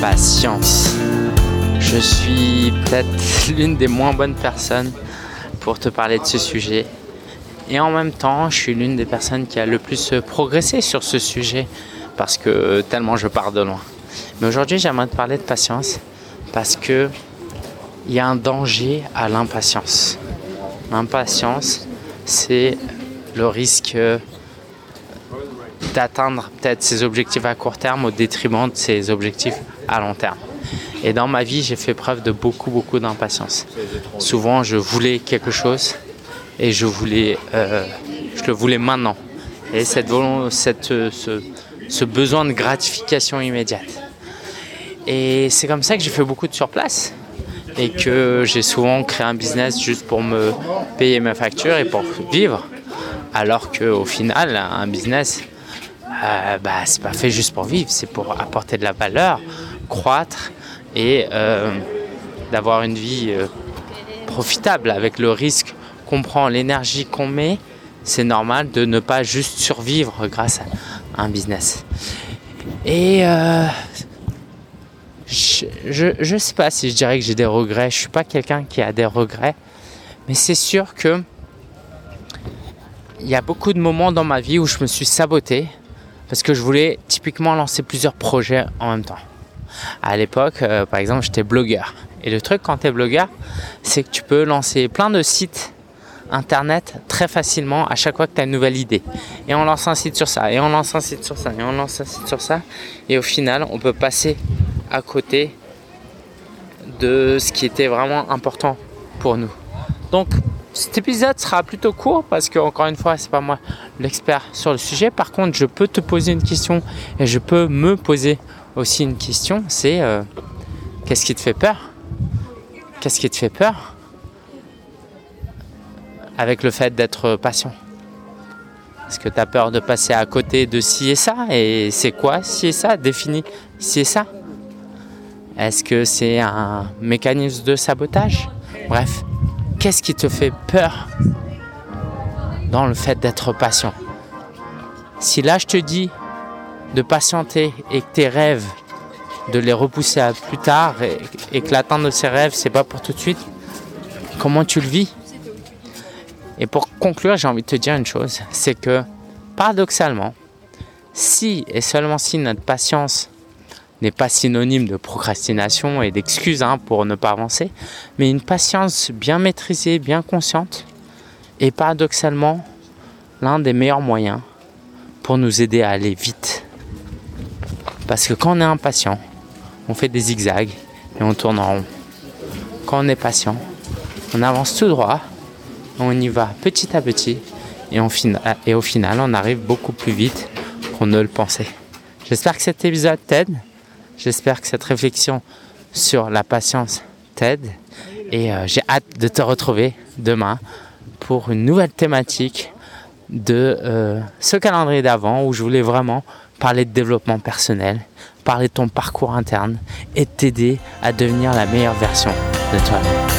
patience. Je suis peut-être l'une des moins bonnes personnes pour te parler de ce sujet. Et en même temps, je suis l'une des personnes qui a le plus progressé sur ce sujet parce que tellement je pars de loin. Mais aujourd'hui, j'aimerais te parler de patience parce que il y a un danger à l'impatience. L'impatience, c'est le risque d'atteindre peut-être ses objectifs à court terme au détriment de ses objectifs à long terme. Et dans ma vie, j'ai fait preuve de beaucoup, beaucoup d'impatience. Souvent, je voulais quelque chose et je voulais, euh, je le voulais maintenant. Et cette, cette ce, besoin de gratification immédiate. Et c'est comme ça que j'ai fait beaucoup de surplace et que j'ai souvent créé un business juste pour me payer mes factures et pour vivre. Alors qu'au final, un business, euh, bah, c'est pas fait juste pour vivre, c'est pour apporter de la valeur, croître et euh, d'avoir une vie euh, profitable avec le risque qu'on prend, l'énergie qu'on met. C'est normal de ne pas juste survivre grâce à un business. Et je ne sais pas si je dirais que j'ai des regrets. Je suis pas quelqu'un qui a des regrets, mais c'est sûr que il y a beaucoup de moments dans ma vie où je me suis saboté parce que je voulais typiquement lancer plusieurs projets en même temps. À l'époque, euh, par exemple, j'étais blogueur. Et le truc quand tu es blogueur, c'est que tu peux lancer plein de sites internet très facilement à chaque fois que tu as une nouvelle idée. Et on lance un site sur ça, et on lance un site sur ça, et on lance un site sur ça. Et au final, on peut passer à côté de ce qui était vraiment important pour nous. Donc, cet épisode sera plutôt court parce que encore une fois, c'est pas moi l'expert sur le sujet. Par contre, je peux te poser une question et je peux me poser aussi une question. C'est euh, qu'est-ce qui te fait peur? Qu'est-ce qui te fait peur avec le fait d'être patient? Est-ce que tu as peur de passer à côté de ci et ça? Et c'est quoi ci et ça? Définis ci et ça? Est-ce que c'est un mécanisme de sabotage? Bref, Qu'est-ce qui te fait peur dans le fait d'être patient? Si là je te dis de patienter et que tes rêves, de les repousser à plus tard et, que l'atteinte de ces rêves, c'est pas pour tout de suite, comment tu le vis? Et pour conclure, j'ai envie de te dire une chose, c'est que paradoxalement, si et seulement si notre patience n'est pas synonyme de procrastination et d'excuses hein, pour ne pas avancer, mais une patience bien maîtrisée, bien consciente, est paradoxalement l'un des meilleurs moyens pour nous aider à aller vite. Parce que quand on est impatient, on fait des zigzags et on tourne en rond. Quand on est patient, on avance tout droit, on y va petit à petit et, et au final, on arrive beaucoup plus vite qu'on ne le pensait. J'espère que cet épisode t'aide. J'espère que cette réflexion sur la patience t'aide et euh, j'ai hâte de te retrouver demain pour une nouvelle thématique de euh, ce calendrier d'avant où je voulais vraiment parler de développement personnel, parler de ton parcours interne et t'aider à devenir la meilleure version de toi-même.